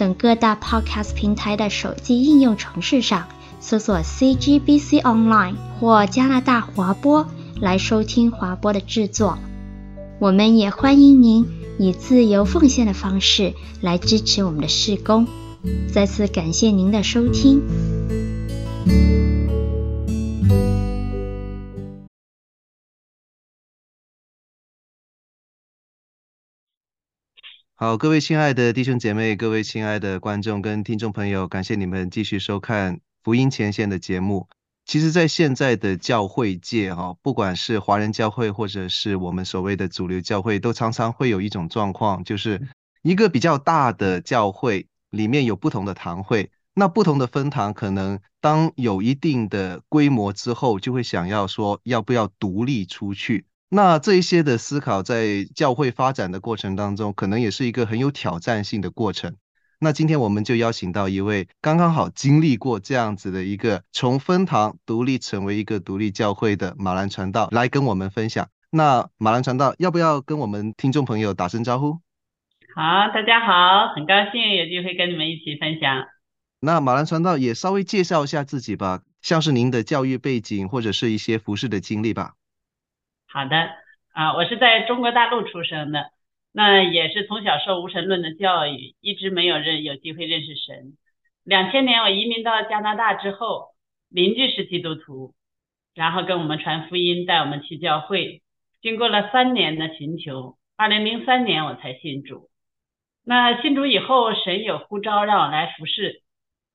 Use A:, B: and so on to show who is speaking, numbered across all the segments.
A: 等各大 Podcast 平台的手机应用程式上搜索 CGBC Online 或加拿大华播来收听华播的制作。我们也欢迎您以自由奉献的方式来支持我们的事工。再次感谢您的收听。
B: 好，各位亲爱的弟兄姐妹，各位亲爱的观众跟听众朋友，感谢你们继续收看福音前线的节目。其实，在现在的教会界，哈，不管是华人教会，或者是我们所谓的主流教会，都常常会有一种状况，就是一个比较大的教会里面有不同的堂会，那不同的分堂可能当有一定的规模之后，就会想要说要不要独立出去。那这一些的思考，在教会发展的过程当中，可能也是一个很有挑战性的过程。那今天我们就邀请到一位刚刚好经历过这样子的一个从分堂独立成为一个独立教会的马兰传道，来跟我们分享。那马兰传道要不要跟我们听众朋友打声招呼？
C: 好，大家好，很高兴有机会跟你们一起分享。
B: 那马兰传道也稍微介绍一下自己吧，像是您的教育背景或者是一些服饰的经历吧。
C: 好的啊，我是在中国大陆出生的，那也是从小受无神论的教育，一直没有认有机会认识神。两千年我移民到加拿大之后，邻居是基督徒，然后跟我们传福音，带我们去教会。经过了三年的寻求，二零零三年我才信主。那信主以后，神有呼召让我来服侍，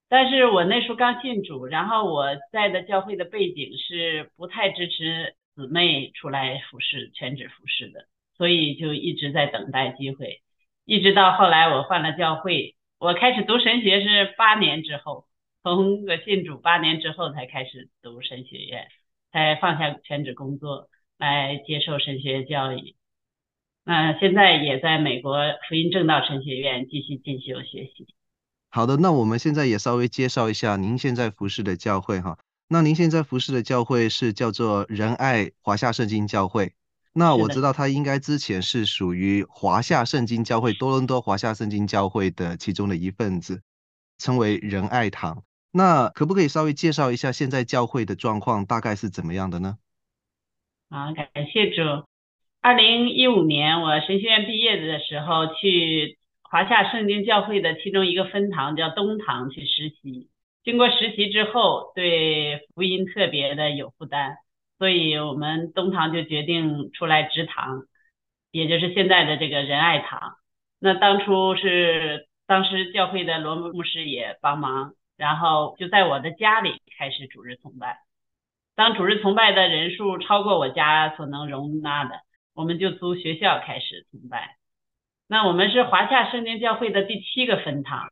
C: 但是我那时候刚信主，然后我在的教会的背景是不太支持。姊妹出来服侍，全职服侍的，所以就一直在等待机会，一直到后来我换了教会，我开始读神学是八年之后，从我信主八年之后才开始读神学院，才放下全职工作来接受神学教育。那现在也在美国福音正道神学院继续进修学习。
B: 好的，那我们现在也稍微介绍一下您现在服侍的教会哈。那您现在服侍的教会是叫做仁爱华夏圣经教会。那我知道他应该之前是属于华夏圣经教会多伦多华夏圣经教会的其中的一份子，称为仁爱堂。那可不可以稍微介绍一下现在教会的状况大概是怎么样的呢？
C: 啊，感谢主。二零一五年我神学院毕业的时候，去华夏圣经教会的其中一个分堂叫东堂去实习。经过实习之后，对福音特别的有负担，所以我们东堂就决定出来支堂，也就是现在的这个仁爱堂。那当初是当时教会的罗牧师也帮忙，然后就在我的家里开始主日崇拜。当主日崇拜的人数超过我家所能容纳的，我们就租学校开始崇拜。那我们是华夏圣经教会的第七个分堂。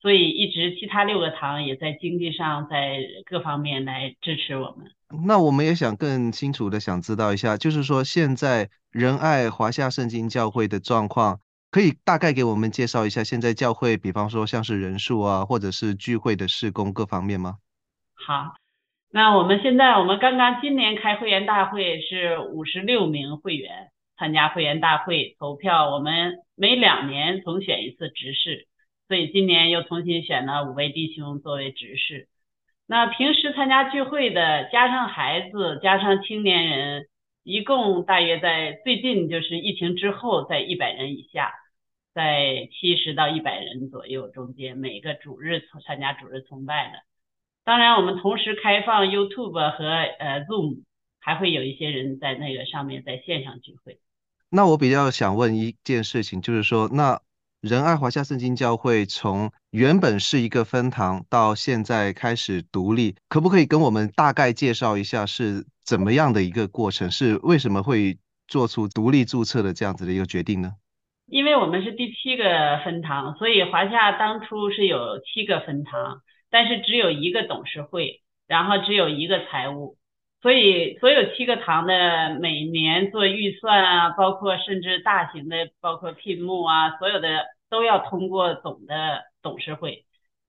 C: 所以一直其他六个堂也在经济上，在各方面来支持我们。
B: 那我们也想更清楚的想知道一下，就是说现在仁爱华夏圣经教会的状况，可以大概给我们介绍一下现在教会，比方说像是人数啊，或者是聚会的事工各方面吗？
C: 好，那我们现在我们刚刚今年开会员大会是五十六名会员参加会员大会投票，我们每两年重选一次执事。所以今年又重新选了五位弟兄作为执事。那平时参加聚会的，加上孩子，加上青年人，一共大约在最近就是疫情之后，在一百人以下，在七十到一百人左右中间，每个主日参加主日崇拜的。当然，我们同时开放 YouTube 和呃 Zoom，还会有一些人在那个上面在线上聚会。
B: 那我比较想问一件事情，就是说那。仁爱华夏圣经教会从原本是一个分堂，到现在开始独立，可不可以跟我们大概介绍一下是怎么样的一个过程？是为什么会做出独立注册的这样子的一个决定呢？
C: 因为我们是第七个分堂，所以华夏当初是有七个分堂，但是只有一个董事会，然后只有一个财务，所以所有七个堂的每年做预算啊，包括甚至大型的，包括聘募啊，所有的都要通过总的董事会。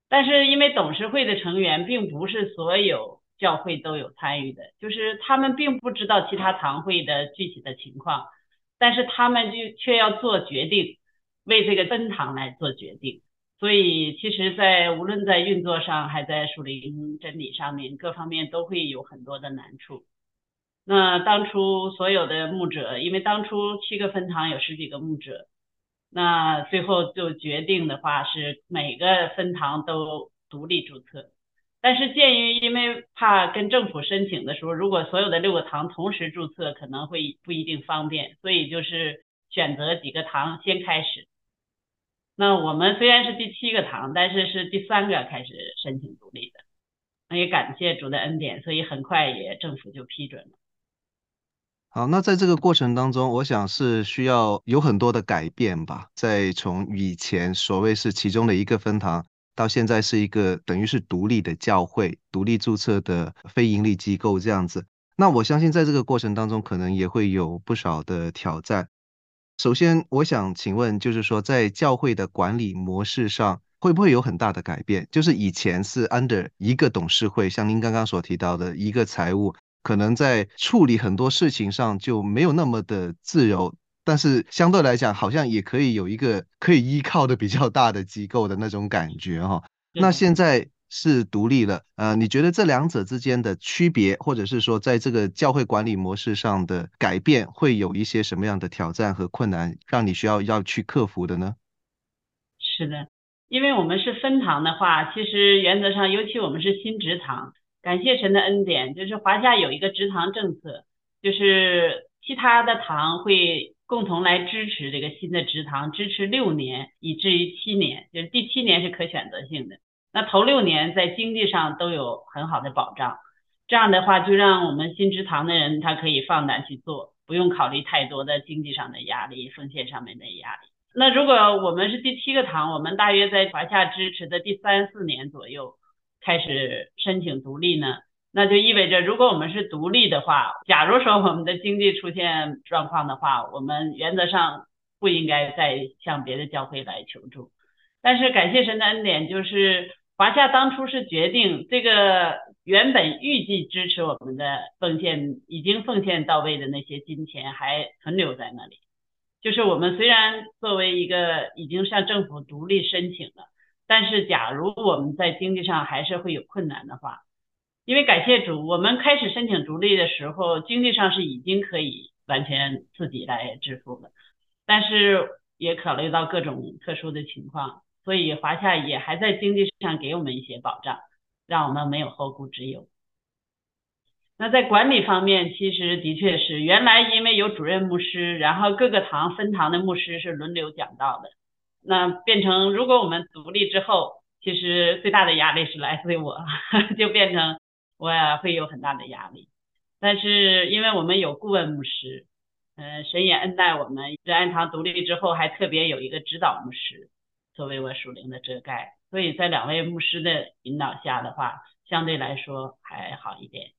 C: 但是因为董事会的成员并不是所有教会都有参与的，就是他们并不知道其他堂会的具体的情况。但是他们就却要做决定，为这个分堂来做决定，所以其实，在无论在运作上，还在属灵真理上面，各方面都会有很多的难处。那当初所有的牧者，因为当初七个分堂有十几个牧者，那最后就决定的话是每个分堂都独立注册。但是鉴于因为怕跟政府申请的时候，如果所有的六个堂同时注册，可能会不一定方便，所以就是选择几个堂先开始。那我们虽然是第七个堂，但是是第三个开始申请独立的。那也感谢主的恩典，所以很快也政府就批准了。
B: 好，那在这个过程当中，我想是需要有很多的改变吧。在从以前所谓是其中的一个分堂。到现在是一个等于是独立的教会，独立注册的非营利机构这样子。那我相信在这个过程当中，可能也会有不少的挑战。首先，我想请问，就是说在教会的管理模式上，会不会有很大的改变？就是以前是 under 一个董事会，像您刚刚所提到的一个财务，可能在处理很多事情上就没有那么的自由。但是相对来讲，好像也可以有一个可以依靠的比较大的机构的那种感觉哈。那现在是独立了，呃，你觉得这两者之间的区别，或者是说在这个教会管理模式上的改变，会有一些什么样的挑战和困难，让你需要要去克服的呢？
C: 是的，因为我们是分堂的话，其实原则上，尤其我们是新职堂，感谢神的恩典，就是华夏有一个职堂政策，就是其他的堂会。共同来支持这个新的职堂，支持六年，以至于七年，就是第七年是可选择性的。那头六年在经济上都有很好的保障，这样的话就让我们新职堂的人他可以放胆去做，不用考虑太多的经济上的压力、奉献上面的压力。那如果我们是第七个堂，我们大约在华夏支持的第三四年左右开始申请独立呢？那就意味着，如果我们是独立的话，假如说我们的经济出现状况的话，我们原则上不应该再向别的教会来求助。但是感谢神的恩典，就是华夏当初是决定这个原本预计支持我们的奉献已经奉献到位的那些金钱还存留在那里。就是我们虽然作为一个已经向政府独立申请了，但是假如我们在经济上还是会有困难的话。因为感谢主，我们开始申请独立的时候，经济上是已经可以完全自己来支付了，但是也考虑到各种特殊的情况，所以华夏也还在经济上给我们一些保障，让我们没有后顾之忧。那在管理方面，其实的确是原来因为有主任牧师，然后各个堂分堂的牧师是轮流讲道的，那变成如果我们独立之后，其实最大的压力是来自于我，就变成。我也会有很大的压力，但是因为我们有顾问牧师，呃，神也恩待我们，仁爱堂独立之后还特别有一个指导牧师作为我属灵的遮盖，所以在两位牧师的引导下的话，相对来说还好一点。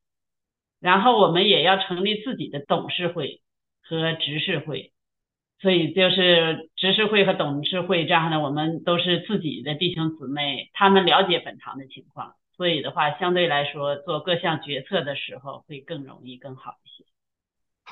C: 然后我们也要成立自己的董事会和执事会，所以就是执事会和董事会这样的，我们都是自己的弟兄姊妹，他们了解本堂的情况。所以的话，相对来说，做各项决策的时候会更容易、更好一些。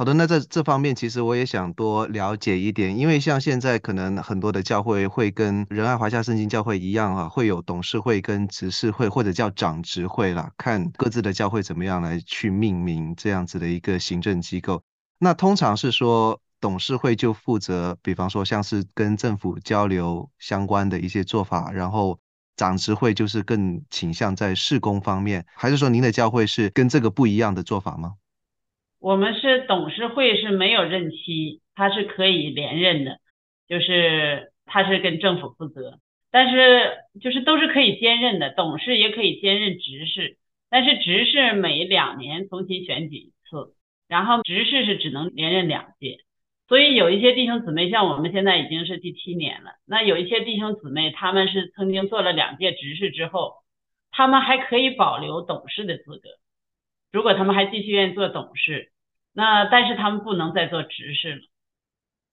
B: 好的，那在这方面，其实我也想多了解一点，因为像现在可能很多的教会会跟仁爱华夏圣经教会一样啊，会有董事会跟执事会，或者叫长执会啦，看各自的教会怎么样来去命名这样子的一个行政机构。那通常是说，董事会就负责，比方说像是跟政府交流相关的一些做法，然后。长执会就是更倾向在事工方面，还是说您的教会是跟这个不一样的做法吗？
C: 我们是董事会是没有任期，它是可以连任的，就是它是跟政府负责，但是就是都是可以兼任的，董事也可以兼任执事，但是执事每两年重新选举一次，然后执事是只能连任两届，所以有一些弟兄姊妹，像我们现在已经是第七年了，那有一些弟兄姊妹，他们是曾经做了两届执事之后，他们还可以保留董事的资格。如果他们还继续愿意做董事，那但是他们不能再做执事了，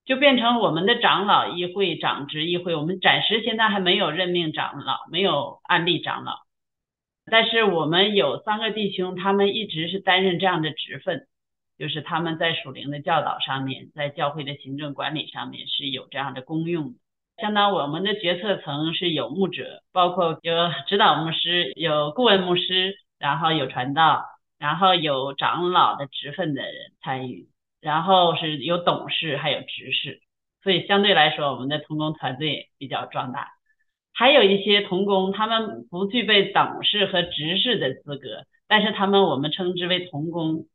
C: 就变成我们的长老议会、长执议会。我们暂时现在还没有任命长老，没有安立长老，但是我们有三个弟兄，他们一直是担任这样的职分。就是他们在属灵的教导上面，在教会的行政管理上面是有这样的功用的。相当我们的决策层是有牧者，包括有指导牧师、有顾问牧师，然后有传道，然后有长老的职分的人参与，然后是有董事，还有执事。所以相对来说，我们的童工团队比较壮大。还有一些童工，他们不具备董事和执事的资格，但是他们我们称之为童工。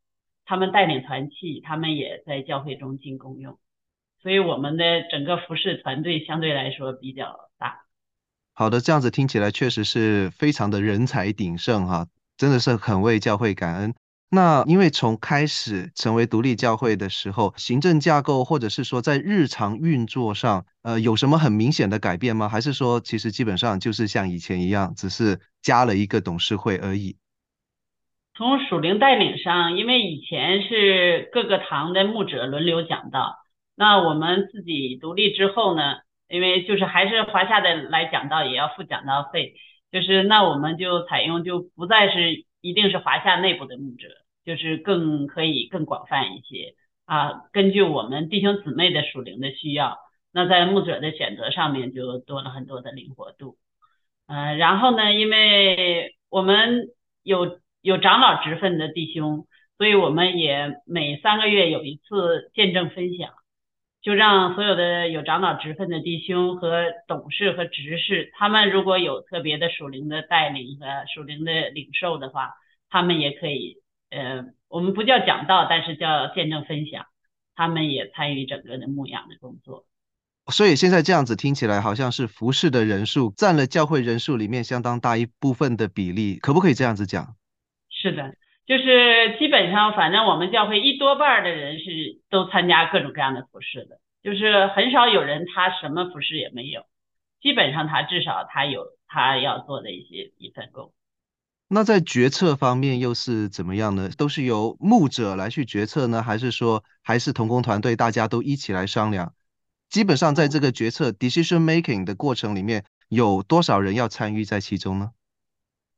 C: 他们带领团契，他们也在教会中进功用，所以我们的整个服饰团队相对来说比较大。
B: 好的，这样子听起来确实是非常的人才鼎盛哈，真的是很为教会感恩。那因为从开始成为独立教会的时候，行政架构或者是说在日常运作上，呃，有什么很明显的改变吗？还是说其实基本上就是像以前一样，只是加了一个董事会而已？
C: 从属灵带领上，因为以前是各个堂的牧者轮流讲道，那我们自己独立之后呢，因为就是还是华夏的来讲道也要付讲道费，就是那我们就采用就不再是一定是华夏内部的牧者，就是更可以更广泛一些啊，根据我们弟兄姊妹的属灵的需要，那在牧者的选择上面就多了很多的灵活度，呃，然后呢，因为我们有。有长老职分的弟兄，所以我们也每三个月有一次见证分享，就让所有的有长老职分的弟兄和董事和执事，他们如果有特别的属灵的带领和属灵的领受的话，他们也可以，呃，我们不叫讲道，但是叫见证分享，他们也参与整个的牧养的工作。
B: 所以现在这样子听起来，好像是服侍的人数占了教会人数里面相当大一部分的比例，可不可以这样子讲？
C: 是的，就是基本上，反正我们教会一多半的人是都参加各种各样的服饰的，就是很少有人他什么服饰也没有，基本上他至少他有他要做的一些一份工。
B: 那在决策方面又是怎么样呢？都是由牧者来去决策呢，还是说还是同工团队大家都一起来商量？基本上在这个决策 decision making 的过程里面，有多少人要参与在其中呢？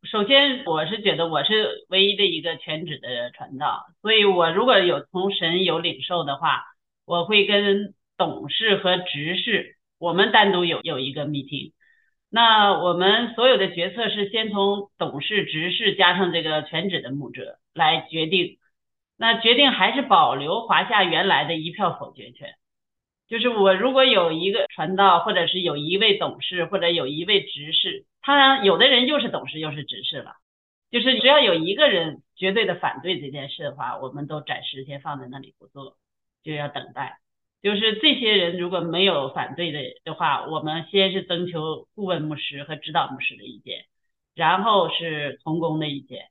C: 首先，我是觉得我是唯一的一个全职的传道，所以我如果有从神有领受的话，我会跟董事和执事，我们单独有有一个 meeting。那我们所有的决策是先从董事、执事加上这个全职的牧者来决定。那决定还是保留华夏原来的一票否决权，就是我如果有一个传道，或者是有一位董事，或者有一位执事。当然，有的人又是董事又是执事了，就是只要有一个人绝对的反对这件事的话，我们都暂时先放在那里不做，就要等待。就是这些人如果没有反对的的话，我们先是征求顾问牧师和指导牧师的意见，然后是同工的意见，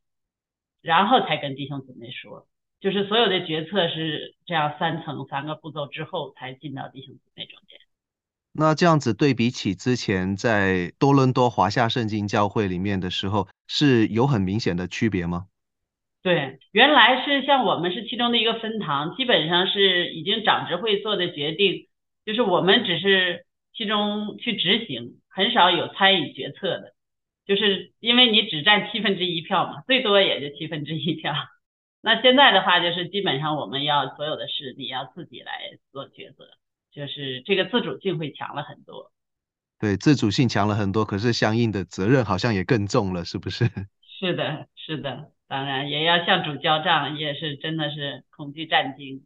C: 然后才跟弟兄姊妹说。就是所有的决策是这样三层三个步骤之后才进到弟兄姊妹中间。
B: 那这样子对比起之前在多伦多华夏圣经教会里面的时候，是有很明显的区别吗？
C: 对，原来是像我们是其中的一个分堂，基本上是已经长执会做的决定，就是我们只是其中去执行，很少有参与决策的，就是因为你只占七分之一票嘛，最多也就七分之一票。那现在的话，就是基本上我们要所有的事你要自己来做抉择。就是这个自主性会强了很多，
B: 对，自主性强了很多，可是相应的责任好像也更重了，是不是？
C: 是的，是的，当然也要向主交账，也是真的是恐惧战惊。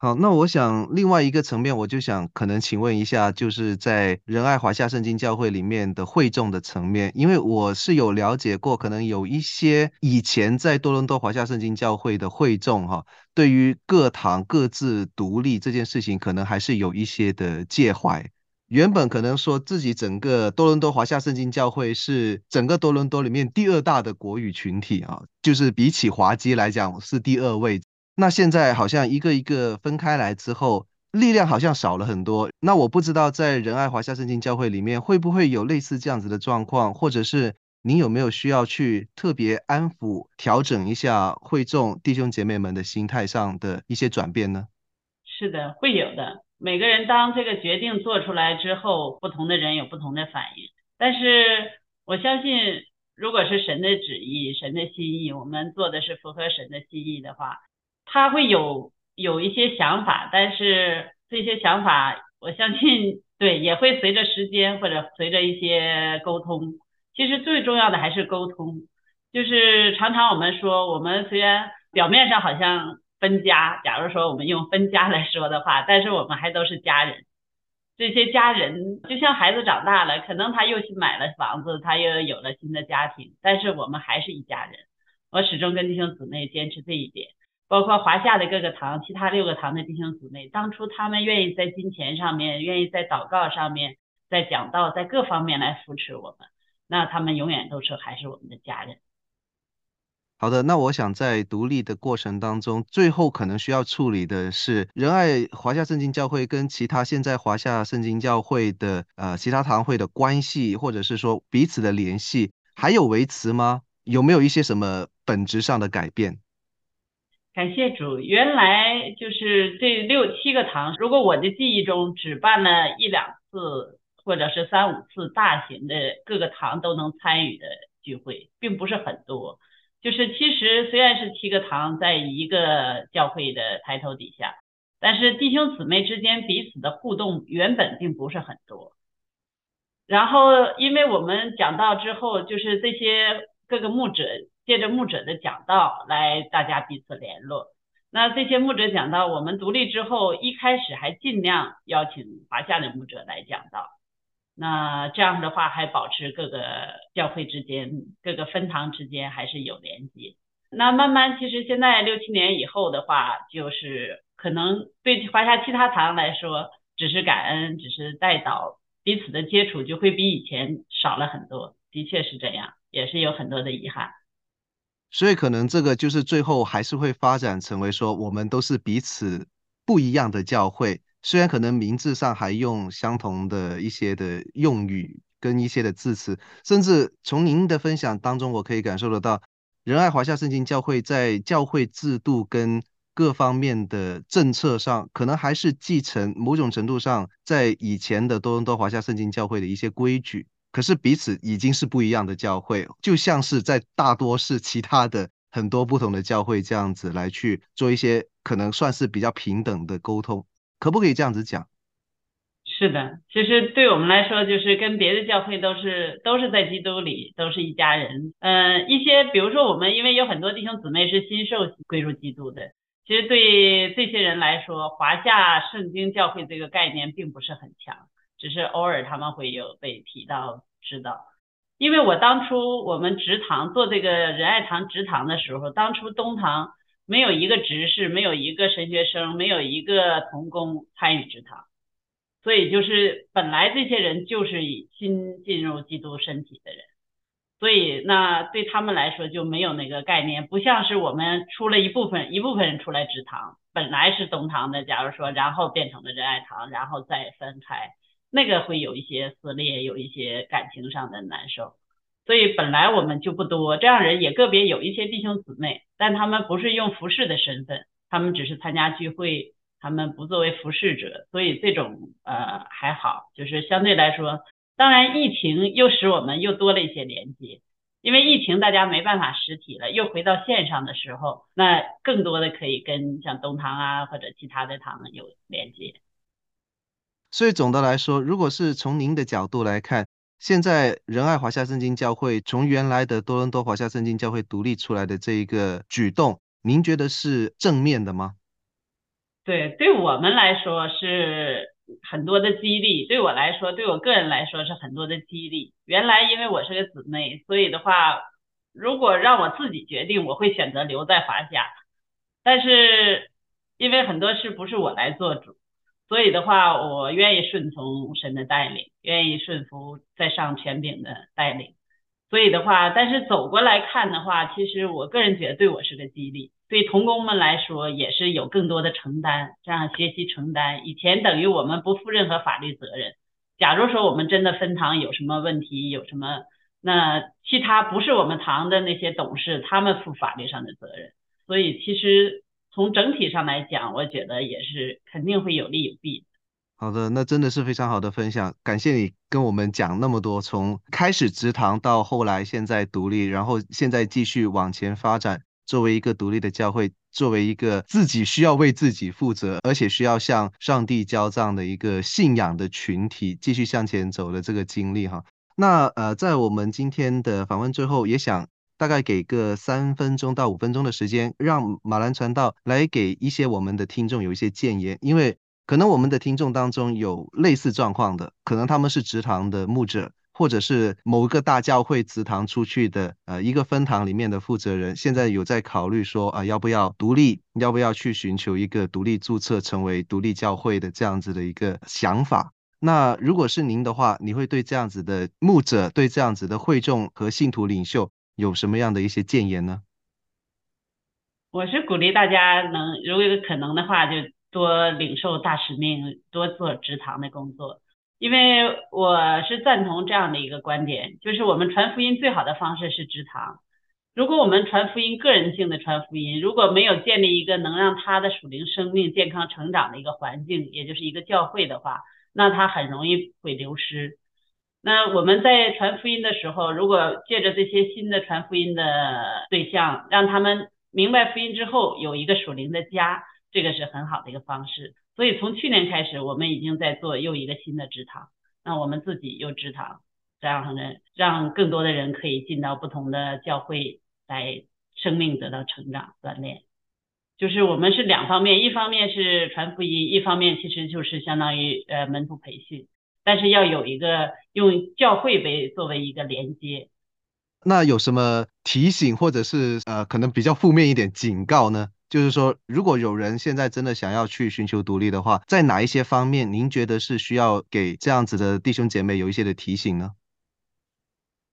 B: 好，那我想另外一个层面，我就想可能请问一下，就是在仁爱华夏圣经教会里面的会众的层面，因为我是有了解过，可能有一些以前在多伦多华夏圣经教会的会众哈，对于各堂各自独立这件事情，可能还是有一些的介怀。原本可能说自己整个多伦多华夏圣经教会是整个多伦多里面第二大的国语群体啊，就是比起华基来讲是第二位。那现在好像一个一个分开来之后，力量好像少了很多。那我不知道在仁爱华夏圣经教会里面会不会有类似这样子的状况，或者是您有没有需要去特别安抚、调整一下会众弟兄姐妹们的心态上的一些转变呢？
C: 是的，会有的。每个人当这个决定做出来之后，不同的人有不同的反应。但是我相信，如果是神的旨意、神的心意，我们做的是符合神的心意的话，他会有。有一些想法，但是这些想法，我相信对也会随着时间或者随着一些沟通。其实最重要的还是沟通，就是常常我们说，我们虽然表面上好像分家，假如说我们用分家来说的话，但是我们还都是家人。这些家人就像孩子长大了，可能他又去买了房子，他又有了新的家庭，但是我们还是一家人。我始终跟弟兄姊妹坚持这一点。包括华夏的各个堂，其他六个堂的弟兄姊妹，当初他们愿意在金钱上面，愿意在祷告上面，在讲道，在各方面来扶持我们，那他们永远都是还是我们的家人。
B: 好的，那我想在独立的过程当中，最后可能需要处理的是仁爱华夏圣经教会跟其他现在华夏圣经教会的呃其他堂会的关系，或者是说彼此的联系，还有维持吗？有没有一些什么本质上的改变？
C: 感谢主，原来就是这六七个堂，如果我的记忆中只办了一两次，或者是三五次大型的各个堂都能参与的聚会，并不是很多。就是其实虽然是七个堂在一个教会的抬头底下，但是弟兄姊妹之间彼此的互动原本并不是很多。然后因为我们讲到之后，就是这些各个牧者。借着牧者的讲道来，大家彼此联络。那这些牧者讲道，我们独立之后，一开始还尽量邀请华夏的牧者来讲道。那这样的话，还保持各个教会之间、各个分堂之间还是有连接。那慢慢，其实现在六七年以后的话，就是可能对华夏其他堂来说，只是感恩，只是代祷，彼此的接触就会比以前少了很多。的确是这样，也是有很多的遗憾。
B: 所以可能这个就是最后还是会发展成为说，我们都是彼此不一样的教会，虽然可能名字上还用相同的一些的用语跟一些的字词，甚至从您的分享当中，我可以感受得到，仁爱华夏圣经教会在教会制度跟各方面的政策上，可能还是继承某种程度上在以前的多伦多华夏圣经教会的一些规矩。可是彼此已经是不一样的教会，就像是在大多是其他的很多不同的教会这样子来去做一些可能算是比较平等的沟通，可不可以这样子讲？
C: 是的，其实对我们来说，就是跟别的教会都是都是在基督里，都是一家人。嗯、一些比如说我们因为有很多弟兄姊妹是新受归入基督的，其实对这些人来说，华夏圣经教会这个概念并不是很强。只是偶尔他们会有被提到知道，因为我当初我们植堂做这个仁爱堂植堂的时候，当初东堂没有一个执事，没有一个神学生，没有一个同工参与植堂，所以就是本来这些人就是以新进入基督身体的人，所以那对他们来说就没有那个概念，不像是我们出了一部分一部分人出来植堂，本来是东堂的，假如说然后变成了仁爱堂，然后再分开。那个会有一些撕裂，有一些感情上的难受，所以本来我们就不多，这样人也个别有一些弟兄姊妹，但他们不是用服侍的身份，他们只是参加聚会，他们不作为服侍者，所以这种呃还好，就是相对来说，当然疫情又使我们又多了一些连接，因为疫情大家没办法实体了，又回到线上的时候，那更多的可以跟像东堂啊或者其他的堂有连接。
B: 所以总的来说，如果是从您的角度来看，现在仁爱华夏圣经教会从原来的多伦多华夏圣经教会独立出来的这一个举动，您觉得是正面的吗？
C: 对，对我们来说是很多的激励。对我来说，对我个人来说是很多的激励。原来因为我是个姊妹，所以的话，如果让我自己决定，我会选择留在华夏。但是因为很多事不是我来做主。所以的话，我愿意顺从神的带领，愿意顺服在上权柄的带领。所以的话，但是走过来看的话，其实我个人觉得对我是个激励，对童工们来说也是有更多的承担，这样学习承担。以前等于我们不负任何法律责任。假如说我们真的分堂有什么问题，有什么，那其他不是我们堂的那些董事，他们负法律上的责任。所以其实从整体上来讲，我觉得也是肯定会有利有弊。
B: 好的，那真的是非常好的分享，感谢你跟我们讲那么多，从开始植堂到后来现在独立，然后现在继续往前发展。作为一个独立的教会，作为一个自己需要为自己负责，而且需要向上帝交账的一个信仰的群体，继续向前走的这个经历哈。那呃，在我们今天的访问最后，也想大概给个三分钟到五分钟的时间，让马兰传道来给一些我们的听众有一些建言，因为可能我们的听众当中有类似状况的，可能他们是植堂的牧者。或者是某一个大教会植堂出去的，呃，一个分堂里面的负责人，现在有在考虑说，啊、要不要独立，要不要去寻求一个独立注册，成为独立教会的这样子的一个想法。那如果是您的话，你会对这样子的牧者，对这样子的会众和信徒领袖有什么样的一些建言呢？
C: 我是鼓励大家能，如果有可能的话，就多领受大使命，多做职堂的工作。因为我是赞同这样的一个观点，就是我们传福音最好的方式是职堂。如果我们传福音个人性的传福音，如果没有建立一个能让他的属灵生命健康成长的一个环境，也就是一个教会的话，那他很容易会流失。那我们在传福音的时候，如果借着这些新的传福音的对象，让他们明白福音之后有一个属灵的家，这个是很好的一个方式。所以从去年开始，我们已经在做又一个新的植堂。那我们自己又植堂，这样呢，让更多的人可以进到不同的教会来，生命得到成长锻炼。就是我们是两方面，一方面是传福音，一方面其实就是相当于呃门徒培训，但是要有一个用教会为作为一个连接。
B: 那有什么提醒或者是呃可能比较负面一点警告呢？就是说，如果有人现在真的想要去寻求独立的话，在哪一些方面，您觉得是需要给这样子的弟兄姐妹有一些的提醒呢？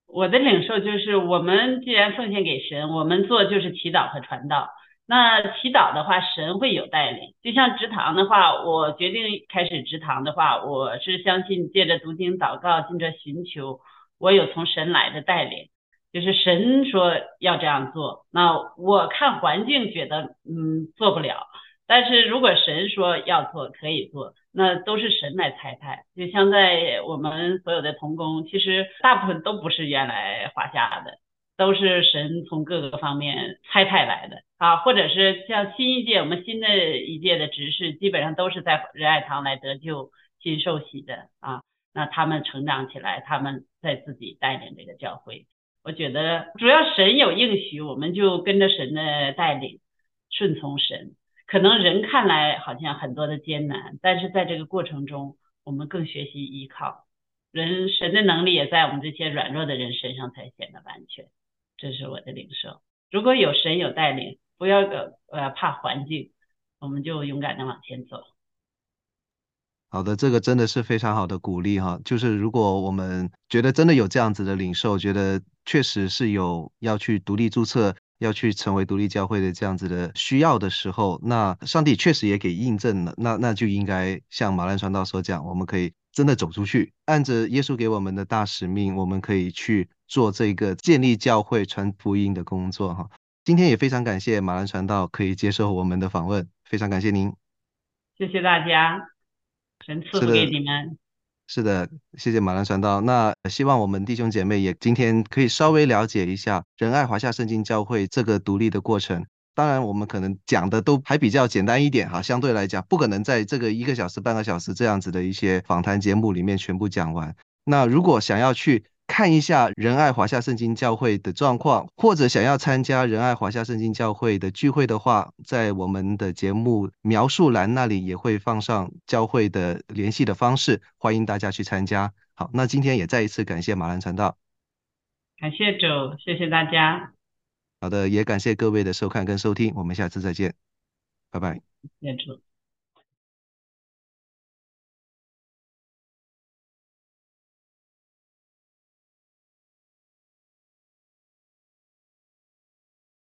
C: 我的领受就是，我们既然奉献给神，我们做就是祈祷和传道。那祈祷的话，神会有带领。就像植堂的话，我决定开始植堂的话，我是相信借着读经、祷告、借着寻求，我有从神来的带领。就是神说要这样做，那我看环境觉得嗯做不了，但是如果神说要做可以做，那都是神来裁判。就像在我们所有的童工，其实大部分都不是原来华夏的，都是神从各个方面差派来的啊，或者是像新一届我们新的一届的执事，基本上都是在仁爱堂来得救新受洗的啊，那他们成长起来，他们在自己带领这个教会。我觉得主要神有应许，我们就跟着神的带领，顺从神。可能人看来好像很多的艰难，但是在这个过程中，我们更学习依靠人。神的能力也在我们这些软弱的人身上才显得完全。这是我的领受。如果有神有带领，不要呃怕环境，我们就勇敢的往前走。
B: 好的，这个真的是非常好的鼓励哈。就是如果我们觉得真的有这样子的领受，觉得确实是有要去独立注册、要去成为独立教会的这样子的需要的时候，那上帝确实也给印证了。那那就应该像马兰传道所讲，我们可以真的走出去，按着耶稣给我们的大使命，我们可以去做这个建立教会、传福音的工作哈。今天也非常感谢马兰传道可以接受我们的访问，非常感谢您。
C: 谢谢大家。神赐福给你们。
B: 是的，谢谢马兰传道。那希望我们弟兄姐妹也今天可以稍微了解一下仁爱华夏圣经教会这个独立的过程。当然，我们可能讲的都还比较简单一点哈，相对来讲不可能在这个一个小时、半个小时这样子的一些访谈节目里面全部讲完。那如果想要去看一下仁爱华夏圣经教会的状况，或者想要参加仁爱华夏圣经教会的聚会的话，在我们的节目描述栏那里也会放上教会的联系的方式，欢迎大家去参加。好，那今天也再一次感谢马兰传道，
C: 感谢主，谢谢大家。
B: 好的，也感谢各位的收看跟收听，我们下次再见，拜拜。
C: 谢谢主。